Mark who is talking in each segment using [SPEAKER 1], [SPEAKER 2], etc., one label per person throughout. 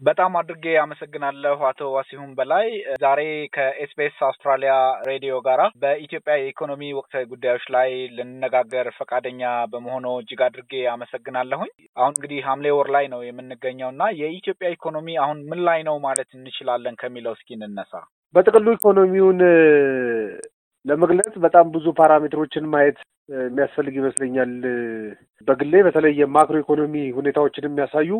[SPEAKER 1] በጣም አድርጌ አመሰግናለሁ አቶ ዋሲሁን በላይ። ዛሬ ከ SBS አውስትራሊያ ሬዲዮ ጋራ በኢትዮጵያ የኢኮኖሚ ወቅታዊ ጉዳዮች ላይ ልንነጋገር ፈቃደኛ በመሆኑ እጅግ አድርጌ አመሰግናለሁኝ። አሁን እንግዲህ ሐምሌ ወር ላይ ነው የምንገኘው እና የኢትዮጵያ ኢኮኖሚ አሁን ምን ላይ ነው ማለት እንችላለን ከሚለው እስኪ እንነሳ።
[SPEAKER 2] በጥቅሉ ኢኮኖሚውን ለመግለጽ በጣም ብዙ parameter ኦችን ማየት የሚያስፈልግ ይመስለኛል። በግሌ በተለይ የማክሮ ኢኮኖሚ ሁኔታዎችን የሚያሳዩ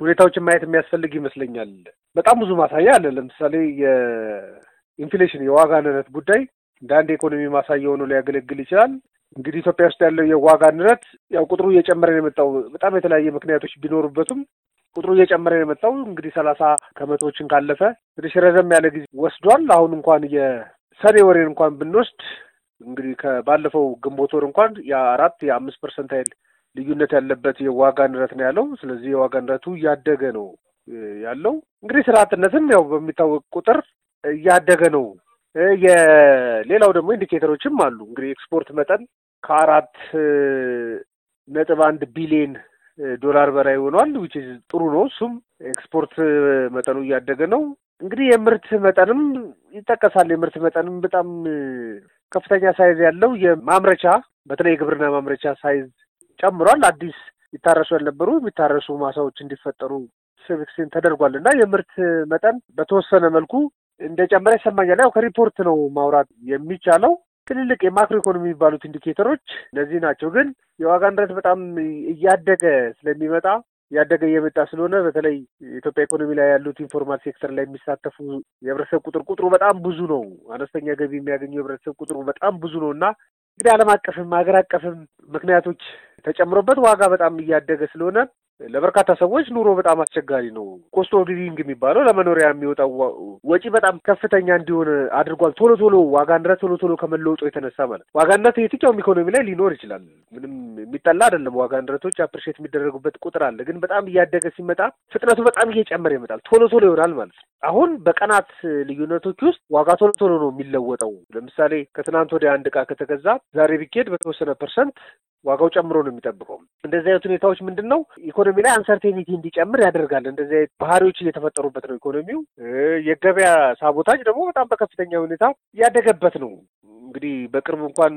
[SPEAKER 2] ሁኔታዎችን ማየት የሚያስፈልግ ይመስለኛል። በጣም ብዙ ማሳያ አለ። ለምሳሌ የ inflation የዋጋ ንረት ጉዳይ እንደ አንድ የኢኮኖሚ ማሳያ ሆኖ ሊያገለግል ይችላል። እንግዲህ ኢትዮጵያ ውስጥ ያለው የዋጋ ንረት ያው ቁጥሩ እየጨመረ ነው የመጣው። በጣም የተለያየ ምክንያቶች ቢኖሩበትም ቁጥሩ እየጨመረ ነው የመጣው። እንግዲህ ሰላሳ ከመቶዎችን ካለፈ ትንሽ ረዘም ያለ ጊዜ ወስዷል። አሁን እንኳን የሰኔ ወርን እንኳን ብንወስድ እንግዲህ ከባለፈው ግንቦት ወር እንኳን የአራት የአምስት percent ኃይል ልዩነት ያለበት የዋጋ ንረት ነው ያለው። ስለዚህ የዋጋ ንረቱ እያደገ ነው ያለው። እንግዲህ ስራ አጥነትም ያው በሚታወቅ ቁጥር እያደገ ነው። የሌላው ደግሞ indicator ኦችም አሉ። እንግዲህ ኤክስፖርት መጠን ከአራት ነጥብ አንድ ቢሊየን ዶላር በላይ ሆኗል። which ጥሩ ነው። እሱም ኤክስፖርት መጠኑ እያደገ ነው። እንግዲህ የምርት መጠንም ይጠቀሳል። የምርት መጠንም በጣም ከፍተኛ size ያለው የማምረቻ በተለይ የግብርና ማምረቻ size ጨምሯል። አዲስ ይታረሱ ያልነበሩ የሚታረሱ ማሳዎች እንዲፈጠሩ section ተደርጓል እና የምርት መጠን በተወሰነ መልኩ እንደጨመረ ይሰማኛል። ያው ከሪፖርት ነው ማውራት የሚቻለው። ትልልቅ የማክሮ ኢኮኖሚ የሚባሉት indicator ኦች እነዚህ ናቸው። ግን የዋጋ ንረት በጣም እያደገ ስለሚመጣ እያደገ እየመጣ ስለሆነ በተለይ የኢትዮጵያ ኢኮኖሚ ላይ ያሉት informal sector ላይ የሚሳተፉ የህብረተሰብ ቁጥር ቁጥሩ በጣም ብዙ ነው። አነስተኛ ገቢ የሚያገኙ የህብረተሰብ ቁጥሩ በጣም ብዙ ነው እና እንግዲህ ዓለም አቀፍም ሀገር አቀፍም ምክንያቶች ተጨምሮበት ዋጋ በጣም እያደገ ስለሆነ ለበርካታ ሰዎች ኑሮ በጣም አስቸጋሪ ነው። cost living የሚባለው ለመኖሪያ የሚወጣው ወጪ በጣም ከፍተኛ እንዲሆን አድርጓል። ቶሎ ቶሎ ዋጋ ንረት ቶሎ ቶሎ ከመለወጡ የተነሳ ማለት ዋጋ ንረት የትኛውም ኢኮኖሚ ላይ ሊኖር ይችላል። ምንም የሚጠላ አይደለም። ዋጋ ንረቶች appreciate የሚደረጉበት ቁጥር አለ። ግን በጣም እያደገ ሲመጣ ፍጥነቱ በጣም እየጨመረ ይመጣል። ቶሎ ቶሎ ይሆናል ማለት ነው። አሁን በቀናት ልዩነቶች ውስጥ ዋጋ ቶሎ ቶሎ ነው የሚለወጠው። ለምሳሌ ከትናንት ወዲያ አንድ ዕቃ ከተገዛ ዛሬ ቢኬድ በተወሰነ percent ዋጋው ጨምሮ ነው የሚጠብቀው። እንደዚህ አይነት ሁኔታዎች ምንድን ነው ኢኮኖሚ ላይ uncertainty እንዲጨምር ያደርጋል። እንደዚህ አይነት ባህሪዎች እየተፈጠሩበት ነው ኢኮኖሚው። የገበያ sabotage ደግሞ በጣም በከፍተኛ ሁኔታ እያደገበት ነው። እንግዲህ በቅርቡ እንኳን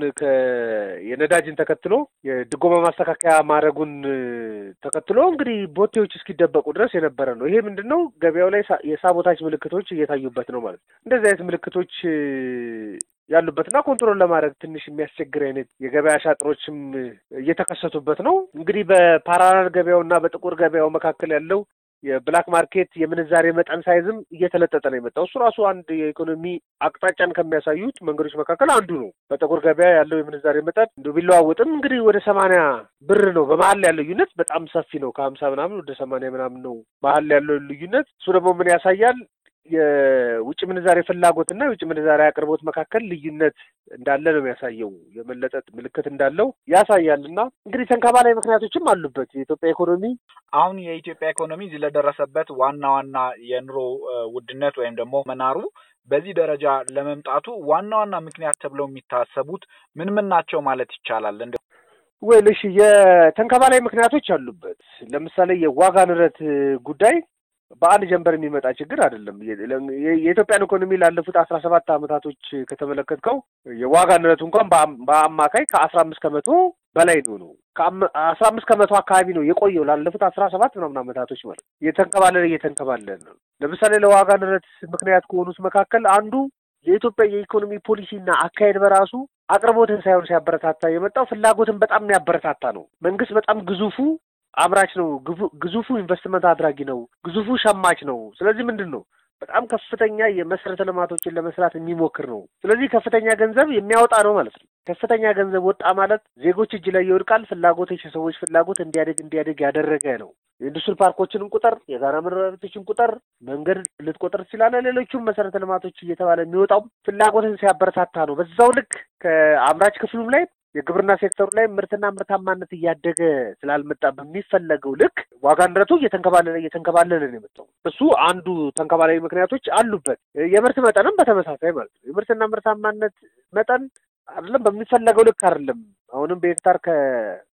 [SPEAKER 2] የነዳጅን ተከትሎ የድጎማ ማስተካከያ ማድረጉን ተከትሎ እንግዲህ ቦቴዎች እስኪደበቁ ድረስ የነበረ ነው። ይሄ ምንድን ነው ገበያው ላይ የ sabotage ምልክቶች እየታዩበት ነው ማለት ነው። እንደዚህ አይነት ምልክቶች ያሉበትና control ለማድረግ ትንሽ የሚያስቸግር አይነት የገበያ ሻጥሮችም እየተከሰቱበት ነው። እንግዲህ በ parallel ገበያውና በጥቁር ገበያው መካከል ያለው የ black market የምንዛሬ መጠን size ም እየተለጠጠ ነው የመጣው። እሱ ራሱ አንድ የኢኮኖሚ አቅጣጫን ከሚያሳዩት መንገዶች መካከል አንዱ ነው። በጥቁር ገበያ ያለው የምንዛሬ መጠን እንዲሁ ቢለዋውጥም እንግዲህ ወደ ሰማንያ ብር ነው። በመሀል ያለው ልዩነት በጣም ሰፊ ነው። ከሀምሳ ምናምን ወደ ሰማንያ ምናምን ነው መሀል ያለው ልዩነት። እሱ ደግሞ ምን ያሳያል? የውጭ ምንዛሬ ፍላጎትና የውጭ ምንዛሬ አቅርቦት መካከል ልዩነት እንዳለ ነው የሚያሳየው። የመለጠጥ ምልክት እንዳለው ያሳያል። እና እንግዲህ ተንከባላይ ምክንያቶችም አሉበት የኢትዮጵያ ኢኮኖሚ
[SPEAKER 1] አሁን የኢትዮጵያ ኢኮኖሚ እዚህ ለደረሰበት ዋና ዋና የኑሮ ውድነት ወይም ደግሞ መናሩ በዚህ ደረጃ ለመምጣቱ ዋና ዋና ምክንያት ተብለው የሚታሰቡት ምን ምን ናቸው ማለት ይቻላል? እንደ
[SPEAKER 2] ወይ እሺ፣ የተንከባላይ ምክንያቶች አሉበት። ለምሳሌ የዋጋ ንረት ጉዳይ በአንድ ጀንበር የሚመጣ ችግር አይደለም። የኢትዮጵያን ኢኮኖሚ ላለፉት አስራ ሰባት ዓመታቶች ከተመለከትከው የዋጋ ንረቱ እንኳን በአማካይ ከአስራ አምስት ከመቶ በላይ ነው ከአስራ አምስት ከመቶ አካባቢ ነው የቆየው ላለፉት አስራ ሰባት ምናምን ዓመታቶች ማለት እየተንከባለለ እየተንከባለለ ነው። ለምሳሌ ለዋጋ ንረት ምክንያት ከሆኑት መካከል አንዱ የኢትዮጵያ የኢኮኖሚ ፖሊሲና አካሄድ በራሱ አቅርቦትን ሳይሆን ሲያበረታታ የመጣው ፍላጎትን በጣም የሚያበረታታ ነው። መንግስት በጣም ግዙፉ አምራች ነው። ግዙፉ ኢንቨስትመንት አድራጊ ነው። ግዙፉ ሸማች ነው። ስለዚህ ምንድን ነው በጣም ከፍተኛ የመሰረተ ልማቶችን ለመስራት የሚሞክር ነው። ስለዚህ ከፍተኛ ገንዘብ የሚያወጣ ነው ማለት ነው። ከፍተኛ ገንዘብ ወጣ ማለት ዜጎች እጅ ላይ ይወድቃል። ፍላጎቶች የሰዎች ፍላጎት እንዲያደግ እንዲያደግ ያደረገ ነው። የኢንዱስትሪ ፓርኮችንም ቁጥር፣ የጋራ መኖሪያ ቤቶችን ቁጥር፣ መንገድ ልትቆጥር ትችላለህ። ሌሎቹም መሰረተ ልማቶች እየተባለ የሚወጣው ፍላጎትን ሲያበረታታ ነው። በዛው ልክ ከአምራች ክፍሉም ላይ የግብርና ሴክተሩ ላይ ምርትና ምርታማነት እያደገ ስላልመጣ በሚፈለገው ልክ ዋጋ ንረቱ እየተንከባለለ እየተንከባለለ ነው የመጣው። እሱ አንዱ ተንከባላዊ ምክንያቶች አሉበት። የምርት መጠንም በተመሳሳይ ማለት ነው። የምርትና ምርታማነት መጠን አይደለም በሚፈለገው ልክ አይደለም። አሁንም በሄክታር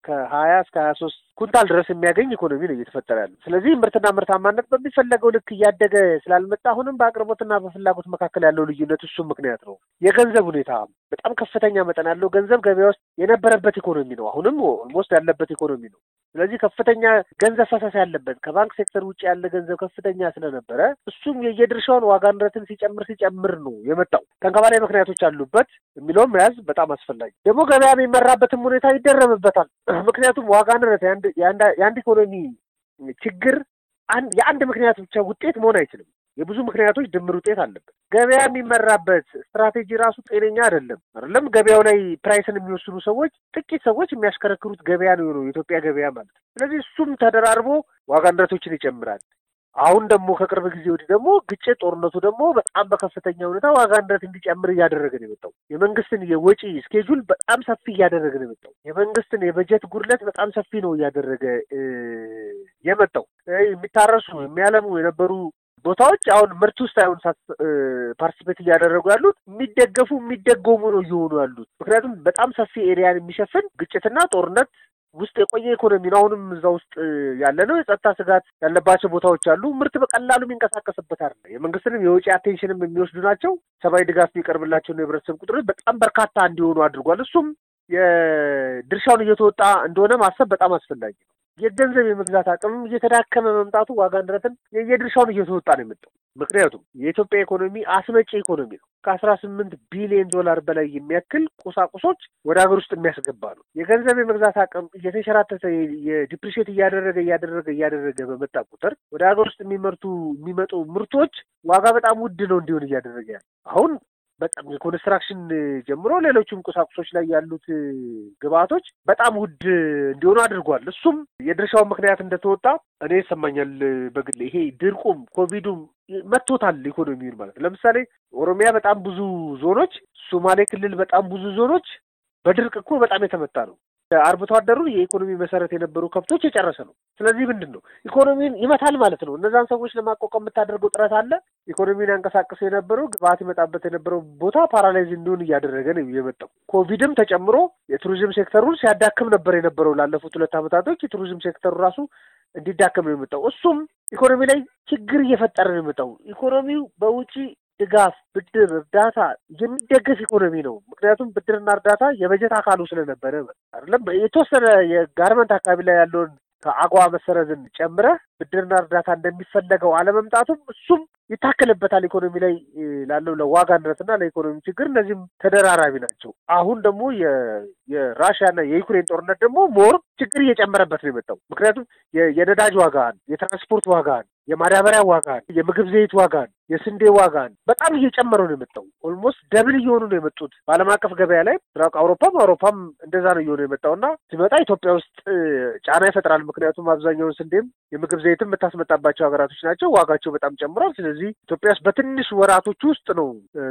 [SPEAKER 2] ከሀያ እስከ ሀያ ሶስት ኩንታል ድረስ የሚያገኝ ኢኮኖሚ ነው እየተፈጠረ ያለው። ስለዚህ ምርትና ምርታማነት በሚፈለገው ልክ እያደገ ስላልመጣ አሁንም በአቅርቦትና በፍላጎት መካከል ያለው ልዩነት እሱ ምክንያት ነው። የገንዘብ ሁኔታ በጣም ከፍተኛ መጠን ያለው ገንዘብ ገበያ ውስጥ የነበረበት ኢኮኖሚ ነው። አሁንም almost ያለበት ኢኮኖሚ ነው። ስለዚህ ከፍተኛ ገንዘብ ፈሰስ ያለበት ከባንክ ሴክተር ውጭ ያለ ገንዘብ ከፍተኛ ስለነበረ እሱም የየድርሻውን ዋጋ ንረትን ሲጨምር ሲጨምር ነው የመጣው። ተንከባላይ ምክንያቶች አሉበት የሚለውም መያዝ በጣም አስፈላጊ ደግሞ ገበያ የሚመራበትም ሁኔታ ይደረብበታል። ምክንያቱም ዋጋ ንረት የአንድ ኢኮኖሚ ችግር የአንድ ምክንያት ብቻ ውጤት መሆን አይችልም። የብዙ ምክንያቶች ድምር ውጤት አለበት። ገበያ የሚመራበት ስትራቴጂ ራሱ ጤነኛ አይደለም። አይደለም ገበያው ላይ price ን የሚወስኑ ሰዎች ጥቂት ሰዎች የሚያሽከረክሩት ገበያ ነው የኢትዮጵያ ገበያ ማለት። ስለዚህ እሱም ተደራርቦ ዋጋ ንረቶችን ይጨምራል። አሁን ደግሞ ከቅርብ ጊዜ ወዲህ ደግሞ ግጭት፣ ጦርነቱ ደግሞ በጣም በከፍተኛ ሁኔታ ዋጋ ንረት እንዲጨምር እያደረገ ነው የመጣው። የመንግስትን የወጪ schedule በጣም ሰፊ እያደረገ ነው የመጣው። የመንግስትን የበጀት ጉድለት በጣም ሰፊ ነው እያደረገ የመጣው። የሚታረሱ የሚያለሙ የነበሩ ቦታዎች አሁን ምርት ውስጥ አሁን participate እያደረጉ ያሉት የሚደገፉ የሚደጎሙ ነው እየሆኑ ያሉት። ምክንያቱም በጣም ሰፊ area ን የሚሸፍን ግጭትና ጦርነት ውስጥ የቆየ ኢኮኖሚ ነው። አሁንም እዛ ውስጥ ያለ ነው። የጸጥታ ስጋት ያለባቸው ቦታዎች አሉ። ምርት በቀላሉ የሚንቀሳቀስበት አይደለም። የመንግስትንም የውጭ attention ም የሚወስዱ ናቸው። ሰብአዊ ድጋፍ የሚቀርብላቸውን የህብረተሰብ ቁጥሮች በጣም በርካታ እንዲሆኑ አድርጓል። እሱም የድርሻውን እየተወጣ እንደሆነ ማሰብ በጣም አስፈላጊ ነው። የገንዘብ የመግዛት አቅም እየተዳከመ መምጣቱ ዋጋ ንረትን የድርሻውን እየተወጣ ነው የመጣው። ምክንያቱም የኢትዮጵያ ኢኮኖሚ አስመጪ ኢኮኖሚ ነው። ከአስራ ስምንት ቢሊዮን ዶላር በላይ የሚያክል ቁሳቁሶች ወደ ሀገር ውስጥ የሚያስገባ ነው። የገንዘብ የመግዛት አቅም እየተሸራተተ የዲፕሪሼት እያደረገ እያደረገ እያደረገ በመጣ ቁጥር ወደ ሀገር ውስጥ የሚመርቱ የሚመጡ ምርቶች ዋጋ በጣም ውድ ነው እንዲሆን እያደረገ ያለ አሁን በጣም የኮንስትራክሽን ጀምሮ ሌሎችም ቁሳቁሶች ላይ ያሉት ግብአቶች በጣም ውድ እንዲሆኑ አድርጓል። እሱም የድርሻውን ምክንያት እንደተወጣ እኔ ይሰማኛል በግል ይሄ ድርቁም ኮቪዱም መቶታል ኢኮኖሚውን ማለት ለምሳሌ ኦሮሚያ በጣም ብዙ ዞኖች፣ ሶማሌ ክልል በጣም ብዙ ዞኖች በድርቅ እኮ በጣም የተመታ ነው። አርብቶ አደሩ የኢኮኖሚ መሰረት የነበሩ ከብቶች የጨረሰ ነው። ስለዚህ ምንድን ነው ኢኮኖሚን ይመታል ማለት ነው። እነዛን ሰዎች ለማቋቋም የምታደርገው ጥረት አለ። ኢኮኖሚን ያንቀሳቅስ የነበረው ግብአት ይመጣበት የነበረው ቦታ paralyze እንዲሆን እያደረገ ነው የመጣው። ኮቪድም ተጨምሮ የቱሪዝም ሴክተሩን ሲያዳክም ነበር የነበረው ላለፉት ሁለት ዓመታቶች የቱሪዝም ሴክተሩ ራሱ እንዲዳከም ነው የመጣው። እሱም ኢኮኖሚ ላይ ችግር እየፈጠረ ነው የመጣው። ኢኮኖሚው በውጪ ድጋፍ፣ ብድር፣ እርዳታ የሚደገፍ ኢኮኖሚ ነው። ምክንያቱም ብድርና እርዳታ የበጀት አካሉ ስለነበረ አይደለም። የተወሰነ የ garment አካባቢ ላይ ያለውን ከአጎዋ መሰረዝን ጨምረህ ብድርና እርዳታ እንደሚፈለገው አለመምጣቱም እሱም ይታከልበታል ኢኮኖሚ ላይ ላለው ለዋጋ ንረትና ለኢኮኖሚ ችግር። እነዚህም ተደራራቢ ናቸው። አሁን ደግሞ የራሽያና የዩክሬን ጦርነት ደግሞ more ችግር እየጨመረበት ነው የመጣው። ምክንያቱም የነዳጅ ዋጋን፣ የትራንስፖርት ዋጋን፣ የማዳበሪያ ዋጋን፣ የምግብ ዘይት ዋጋን፣ የስንዴ ዋጋን በጣም እየጨመረ ነው የመጣው። almost double እየሆኑ ነው የመጡት በዓለም አቀፍ ገበያ ላይ ምስራቅ አውሮፓም አውሮፓም እንደዛ ነው እየሆነ የመጣው እና ሲመጣ ኢትዮጵያ ውስጥ ጫና ይፈጥራል። ምክንያቱም አብዛኛውን ስንዴም የምግብ ዘይትም የምታስመጣባቸው ሀገራቶች ናቸው። ዋጋቸው በጣም ጨምሯል። ስለዚህ ኢትዮጵያ ውስጥ በትንሽ ወራቶች ውስጥ ነው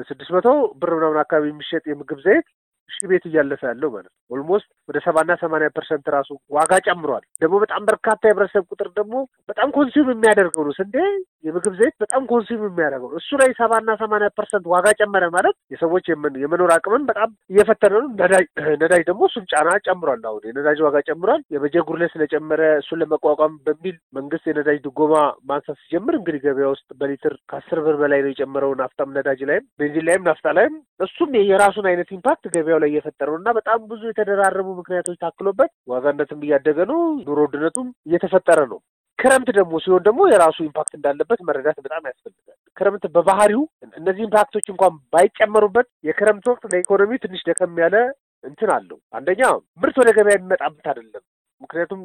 [SPEAKER 2] ስድስት መቶ ብር ምናምን አካባቢ የሚሸጥ የምግብ ዘይት ሺህ ቤት እያለፈ ያለው ማለት ነው። almost ወደ ሰባና ሰማንያ percent ራሱ ዋጋ ጨምሯል። ደግሞ በጣም በርካታ የህብረተሰብ ቁጥር ደግሞ በጣም consume የሚያደርገው ነው ስንዴ፣ የምግብ ዘይት በጣም consume የሚያደርገው ነው። እሱ ላይ ሰባና ሰማንያ percent ዋጋ ጨመረ ማለት የሰዎች የመኖር አቅምን በጣም እየፈተነ ነው። ነዳጅ ደግሞ እሱን ጫና ጨምሯል። አሁን የነዳጅ ዋጋ ጨምሯል። የበጀት ጉድለት ስለጨመረ እሱን ለመቋቋም በሚል መንግስት የነዳጅ ድጎማ ማንሳት ሲጀምር እንግዲህ ገበያ ውስጥ በሊትር ከአስር ብር በላይ ነው የጨመረው። ናፍጣም ነዳጅ ላይም ቤንዚን ላይም ናፍጣ ላይም እሱም የራሱን አይነት impact ገበያው ላይ እየፈጠረው እና በጣም ብዙ የተደራረቡ ምክንያቶች ታክሎበት ዋጋ ንረትም እያደገ ነው። ኑሮ ውድነቱም እየተፈጠረ ነው። ክረምት ደግሞ ሲሆን ደግሞ የራሱ impact እንዳለበት መረዳት በጣም ያስፈልጋል። ክረምት በባህሪው እነዚህ impact ኦች እንኳን ባይጨመሩበት የክረምት ወቅት ለኢኮኖሚ ትንሽ ደከም ያለ እንትን አለው። አንደኛ ምርት ወደ ገበያ የሚመጣበት አይደለም። ምክንያቱም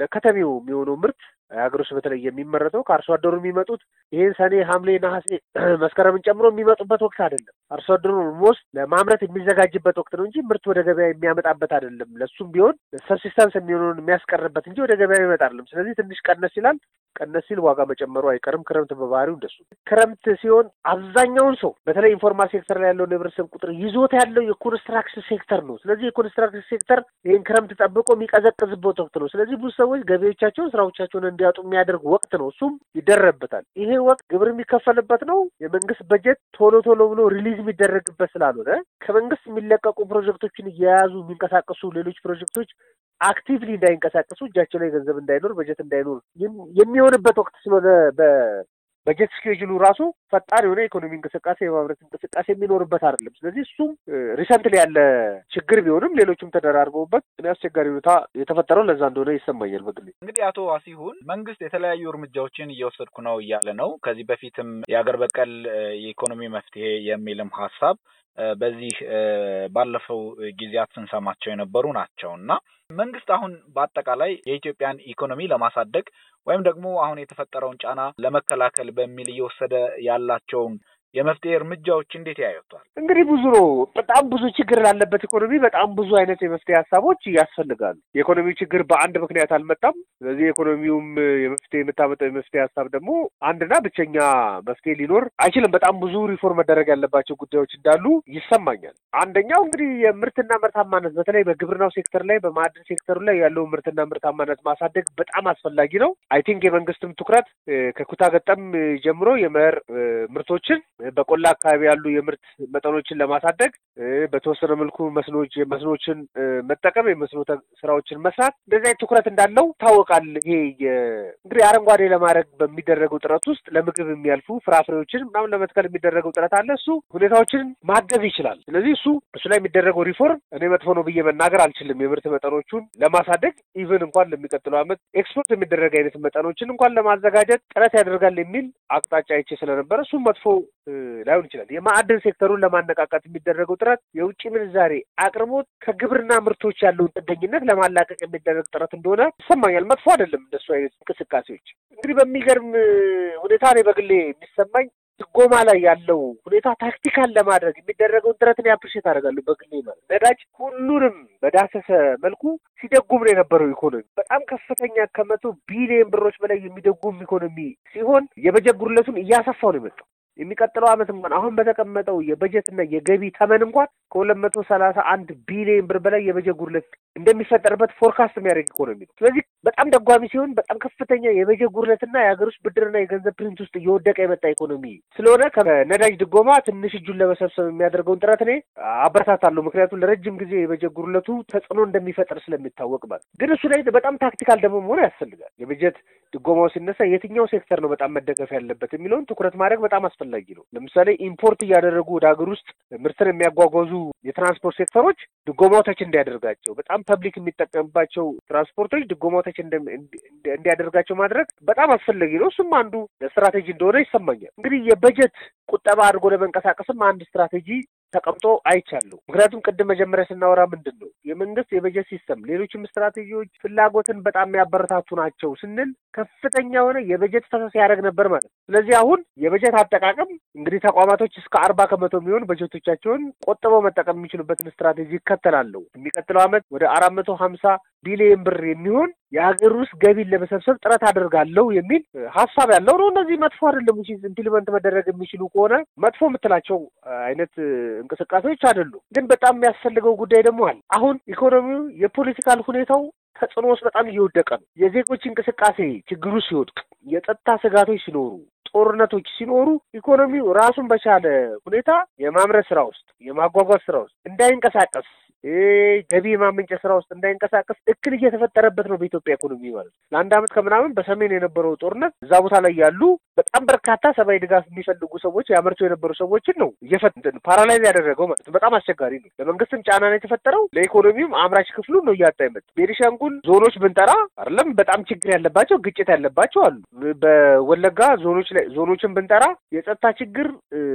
[SPEAKER 2] ለከተሜው የሚሆነው ምርት ሀገር ውስጥ በተለይ የሚመረተው ከአርሶ አደሩ የሚመጡት ይህን ሰኔ፣ ሐምሌ፣ ነሐሴ፣ መስከረምን ጨምሮ የሚመጡበት ወቅት አይደለም። አርሶ አደሩ almost ለማምረት የሚዘጋጅበት ወቅት ነው እንጂ ምርት ወደ ገበያ የሚያመጣበት አይደለም። ለሱም ቢሆን subsistence የሚሆነውን የሚያስቀርበት እንጂ ወደ ገበያ ይመጣ ስለዚህ ትንሽ ቀነስ ይላል። ቀነስ ሲል ዋጋ መጨመሩ አይቀርም። ክረምት በባህሪው እንደሱ ክረምት ሲሆን አብዛኛውን ሰው በተለይ informal sector ላይ ያለውን የህብረተሰብ ቁጥር ይዞት ያለው የ construction sector ነው። ስለዚህ የ construction sector ይህን ክረምት ጠብቆ የሚቀዘቅዝበት ወቅት ነው። ስለዚህ ብዙ ሰዎች ገቢዎቻቸውን፣ ስራዎቻቸውን እንዲያጡ የሚያደርግ ወቅት ነው። እሱም ይደረብታል። ይሄ ወቅት ግብር የሚከፈልበት ነው። የመንግስት በጀት ቶሎ ቶሎ ብሎ release የሚደረግበት ስላልሆነ ከመንግስት የሚለቀቁ ፕሮጀክቶችን እየያዙ የሚንቀሳቀሱ ሌሎች ፕሮጀክቶች actively እንዳይንቀሳቀሱ እጃቸው ላይ ገንዘብ እንዳይኖር በጀት እንዳይኖር የሚሆንበት ወቅት ስለሆነ በጀት schedule ኡ ራሱ ፈጣን የሆነ ኢኮኖሚ እንቅስቃሴ የማምረት እንቅስቃሴ የሚኖርበት አይደለም። ስለዚህ እሱም recently ያለ ችግር ቢሆንም ሌሎችም ተደራርበውበት እኔ አስቸጋሪ ሁኔታ የተፈጠረው ለዛ እንደሆነ ይሰማኛል በግሌ።
[SPEAKER 1] እንግዲህ አቶ ዋሲሁን መንግስት የተለያዩ እርምጃዎችን እየወሰድኩ ነው እያለ ነው። ከዚህ በፊትም የሀገር በቀል የኢኮኖሚ መፍትሄ የሚልም ሀሳብ በዚህ ባለፈው ጊዜያት ስንሰማቸው የነበሩ ናቸው። እና መንግስት አሁን በአጠቃላይ የኢትዮጵያን ኢኮኖሚ ለማሳደግ ወይም ደግሞ አሁን የተፈጠረውን ጫና ለመከላከል በሚል እየወሰደ ያላቸውን የመፍትሄ እርምጃዎች እንዴት ያዩቷል?
[SPEAKER 2] እንግዲህ ብዙ ነው። በጣም ብዙ ችግር ላለበት ኢኮኖሚ በጣም ብዙ አይነት የመፍትሄ ሀሳቦች ያስፈልጋሉ። የኢኮኖሚው ችግር በአንድ ምክንያት አልመጣም። ስለዚህ የኢኮኖሚውም የመፍትሄ የምታመጣው የመፍትሄ ሀሳብ ደግሞ አንድና ብቸኛ መፍትሄ ሊኖር አይችልም። በጣም ብዙ ሪፎርም መደረግ ያለባቸው ጉዳዮች እንዳሉ ይሰማኛል። አንደኛው እንግዲህ የምርትና ምርታማነት በተለይ በግብርናው ሴክተር ላይ በማዕድን ሴክተሩ ላይ ያለው ምርትና ምርታማነት ማሳደግ በጣም አስፈላጊ ነው። I think የመንግስትም ትኩረት ከኩታ ገጠም ጀምሮ የመኸር ምርቶችን በቆላ አካባቢ ያሉ የምርት መጠኖችን ለማሳደግ በተወሰነ መልኩ መስኖች መስኖችን መጠቀም የመስኖ ስራዎችን መስራት እንደዚህ ትኩረት እንዳለው ይታወቃል። ይሄ እንግዲህ አረንጓዴ ለማድረግ በሚደረገው ጥረት ውስጥ ለምግብ የሚያልፉ ፍራፍሬዎችን ምናምን ለመትከል የሚደረገው ጥረት አለ። እሱ ሁኔታዎችን ማገዝ ይችላል። ስለዚህ እሱ እሱ ላይ የሚደረገው ሪፎርም እኔ መጥፎ ነው ብዬ መናገር አልችልም። የምርት መጠኖቹን ለማሳደግ even እንኳን ለሚቀጥለው ዓመት ኤክስፖርት የሚደረግ አይነት መጠኖችን እንኳን ለማዘጋጀት ጥረት ያደርጋል የሚል አቅጣጫ አይቼ ስለነበረ እሱም መጥፎ ላይሆን ይችላል። የማዕድን ሴክተሩን ለማነቃቃት የሚደረገው ጥረት የውጭ ምንዛሬ አቅርቦት ከግብርና ምርቶች ያለውን ጥገኝነት ለማላቀቅ የሚደረግ ጥረት እንደሆነ ይሰማኛል። መጥፎ አይደለም እንደሱ አይነት እንቅስቃሴዎች። እንግዲህ በሚገርም ሁኔታ እኔ በግሌ የሚሰማኝ ድጎማ ላይ ያለው ሁኔታ tactical ለማድረግ የሚደረገውን ጥረትን appreciate አደርጋለሁ በግሌ ማለት ነዳጅ ሁሉንም በዳሰሰ መልኩ ሲደጉም ነው የነበረው ኢኮኖሚ በጣም ከፍተኛ ከመቶ ቢሊዮን ብሮች በላይ የሚደጉም ኢኮኖሚ ሲሆን የበጀት ጉድለቱን እያሰፋው ነው የመጣው። የሚቀጥለው ዓመት እንኳን አሁን በተቀመጠው የበጀትና የገቢ ተመን እንኳን ከሁለት መቶ ሰላሳ አንድ ቢሊዮን ብር በላይ የበጀት ጉድለት እንደሚፈጠርበት forecast የሚያደርግ ኢኮኖሚ ነው። ስለዚህ በጣም ደጓሚ ሲሆን በጣም ከፍተኛ የበጀት ጉድለትና የሀገር ውስጥ ብድርና የገንዘብ print ውስጥ እየወደቀ የመጣ ኢኮኖሚ ስለሆነ ከነዳጅ ድጎማ ትንሽ እጁን ለመሰብሰብ የሚያደርገውን ጥረት እኔ አበረታታለሁ። ምክንያቱም ለረጅም ጊዜ የበጀት ጉድለቱ ተጽዕኖ እንደሚፈጥር ስለሚታወቅ ማለት ግን እሱ ላይ በጣም tactical ደግሞ መሆን ያስፈልጋል። የበጀት ድጎማው ሲነሳ የትኛው ሴክተር ነው በጣም መደገፍ ያለበት የሚለውን ትኩረት ማድረግ በጣም አስፈላጊ ነው። ለምሳሌ import እያደረጉ ወደ ሀገር ውስጥ ምርትን የሚያጓጓዙ የትራንስፖርት ሴክተሮች ድጎማው እንዲያደርጋቸው፣ በጣም public የሚጠቀምባቸው ትራንስፖርቶች ድጎማው እንዲያደርጋቸው ማድረግ በጣም አስፈላጊ ነው። እሱም አንዱ ስትራቴጂ እንደሆነ ይሰማኛል። እንግዲህ የበጀት ቁጠባ አድርጎ ለመንቀሳቀስም አንድ ስትራቴጂ ተቀምጦ አይቻለሁ። ምክንያቱም ቅድም መጀመሪያ ስናወራ ምንድን ነው የመንግስት የበጀት system ሌሎችም ስትራቴጂዎች ፍላጎትን በጣም የሚያበረታቱ ናቸው ስንል ከፍተኛ የሆነ የበጀት ፈሰስ ያደርግ ነበር ማለት ነው። ስለዚህ አሁን የበጀት አጠቃቀም እንግዲህ ተቋማቶች እስከ አርባ ከመቶ የሚሆን በጀቶቻቸውን ቆጥበው መጠቀም የሚችሉበትን ስትራቴጂ ይከተላሉ። የሚቀጥለው ዓመት ወደ አራት መቶ ሀምሳ ቢሊየን ብር የሚሆን የሀገር ውስጥ ገቢን ለመሰብሰብ ጥረት አደርጋለሁ የሚል ሀሳብ ያለው ነው። እነዚህ መጥፎ አይደለም። implement መደረግ የሚችሉ ከሆነ መጥፎ የምትላቸው አይነት እንቅስቃሴዎች አይደሉም። ግን በጣም የሚያስፈልገው ጉዳይ ደግሞ አለ። አሁን ኢኮኖሚው የ political ሁኔታው ተጽዕኖ ውስጥ በጣም እየወደቀ ነው። የዜጎች እንቅስቃሴ ችግሩ ሲወድቅ፣ የጸጥታ ስጋቶች ሲኖሩ፣ ጦርነቶች ሲኖሩ ኢኮኖሚው ራሱን በቻለ ሁኔታ የማምረት ስራ ውስጥ የማጓጓዝ ስራ ውስጥ እንዳይንቀሳቀስ ገቢ የማመንጨት ስራ ውስጥ እንዳይንቀሳቀስ እክል እየተፈጠረበት ነው በኢትዮጵያ ኢኮኖሚ ማለት ነው። ለአንድ አመት ከምናምን በሰሜን የነበረው ጦርነት እዛ ቦታ ላይ ያሉ በጣም በርካታ ሰብአዊ ድጋፍ የሚፈልጉ ሰዎች ያመርቱ የነበሩ ሰዎችን ነው እየፈትን paralyze ያደረገው ማለት ነው። በጣም አስቸጋሪ ነው። ለመንግስትም ጫና ነው የተፈጠረው፣ ለኢኮኖሚውም አምራች ክፍሉን ነው እያጣ ይመጥ ቤኒሻንጉል ዞኖች ብንጠራ አይደለም በጣም ችግር ያለባቸው ግጭት ያለባቸው አሉ። በወለጋ ዞኖች ላይ ዞኖችን ብንጠራ የጸጥታ ችግር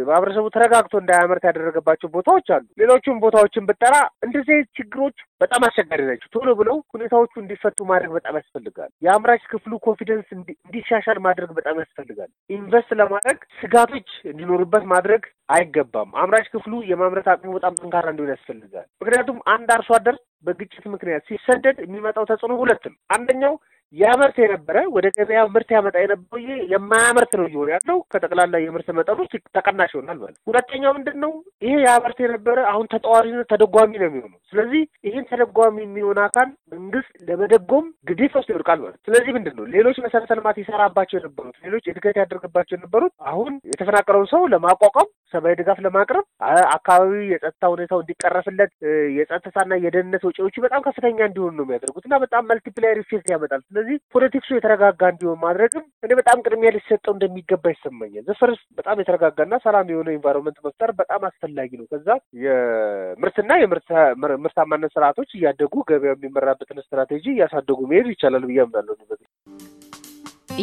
[SPEAKER 2] ማህበረሰቡ ተረጋግቶ እንዳያመርት ያደረገባቸው ቦታዎች አሉ። ሌሎቹም ቦታዎችን ብንጠራ እንደዚህ አይነት ችግሮች በጣም አስቸጋሪ ናቸው። ቶሎ ብለው ሁኔታዎቹ እንዲፈቱ ማድረግ በጣም ያስፈልጋል። የአምራች ክፍሉ confidence እንዲሻሻል ማድረግ በጣም ያስፈልጋል። invest ለማድረግ ስጋቶች እንዲኖሩበት ማድረግ አይገባም። አምራች ክፍሉ የማምረት አቅሙ በጣም ጠንካራ እንዲሆን ያስፈልጋል። ምክንያቱም አንድ አርሶ አደር በግጭት ምክንያት ሲሰደድ የሚመጣው ተጽዕኖ ሁለት ነው። አንደኛው ያመርት የነበረ ወደ ገበያ ምርት ያመጣ የነበረው ይሄ የማያመርት ነው እየሆነ ያለው ከጠቅላላ የምርት መጠኑ ተቀናሽ ይሆናል ማለት። ሁለተኛው ምንድን ነው? ይሄ ያመርት የነበረ አሁን ተጠዋሪ ተደጓሚ ነው የሚሆነው። ስለዚህ ይህን ተደጓሚ የሚሆን አካል መንግስት ለመደጎም ግዴታ ውስጥ ይወድቃል ማለት። ስለዚህ ምንድን ነው ሌሎች መሰረተ ልማት ይሰራባቸው የነበሩት ሌሎች እድገት ያደርግባቸው የነበሩት አሁን የተፈናቀለውን ሰው ለማቋቋም ሰብአዊ ድጋፍ ለማቅረብ አካባቢ የጸጥታ ሁኔታው እንዲቀረፍለት የጸጥታና የደህንነት ወጪዎቹ በጣም ከፍተኛ እንዲሆኑ ነው የሚያደርጉት እና በጣም multiplier effect ያመጣል። ስለዚህ politics ኡ የተረጋጋ እንዲሆን ማድረግም እኔ በጣም ቅድሚያ ሊሰጠው እንደሚገባ ይሰማኛል። the first በጣም የተረጋጋና ሰላም የሆነ environment መፍጠር በጣም አስፈላጊ ነው። ከዛ የምርትና የምርታማነት ስርዓቶች እያደጉ ገበያው የሚመራበትን ስትራቴጂ እያሳደጉ መሄድ ይቻላል ብዬ አምናለሁ።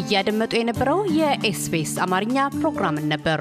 [SPEAKER 3] እያደመጡ የነበረው የኤስቢኤስ አማርኛ ፕሮግራምን ነበር።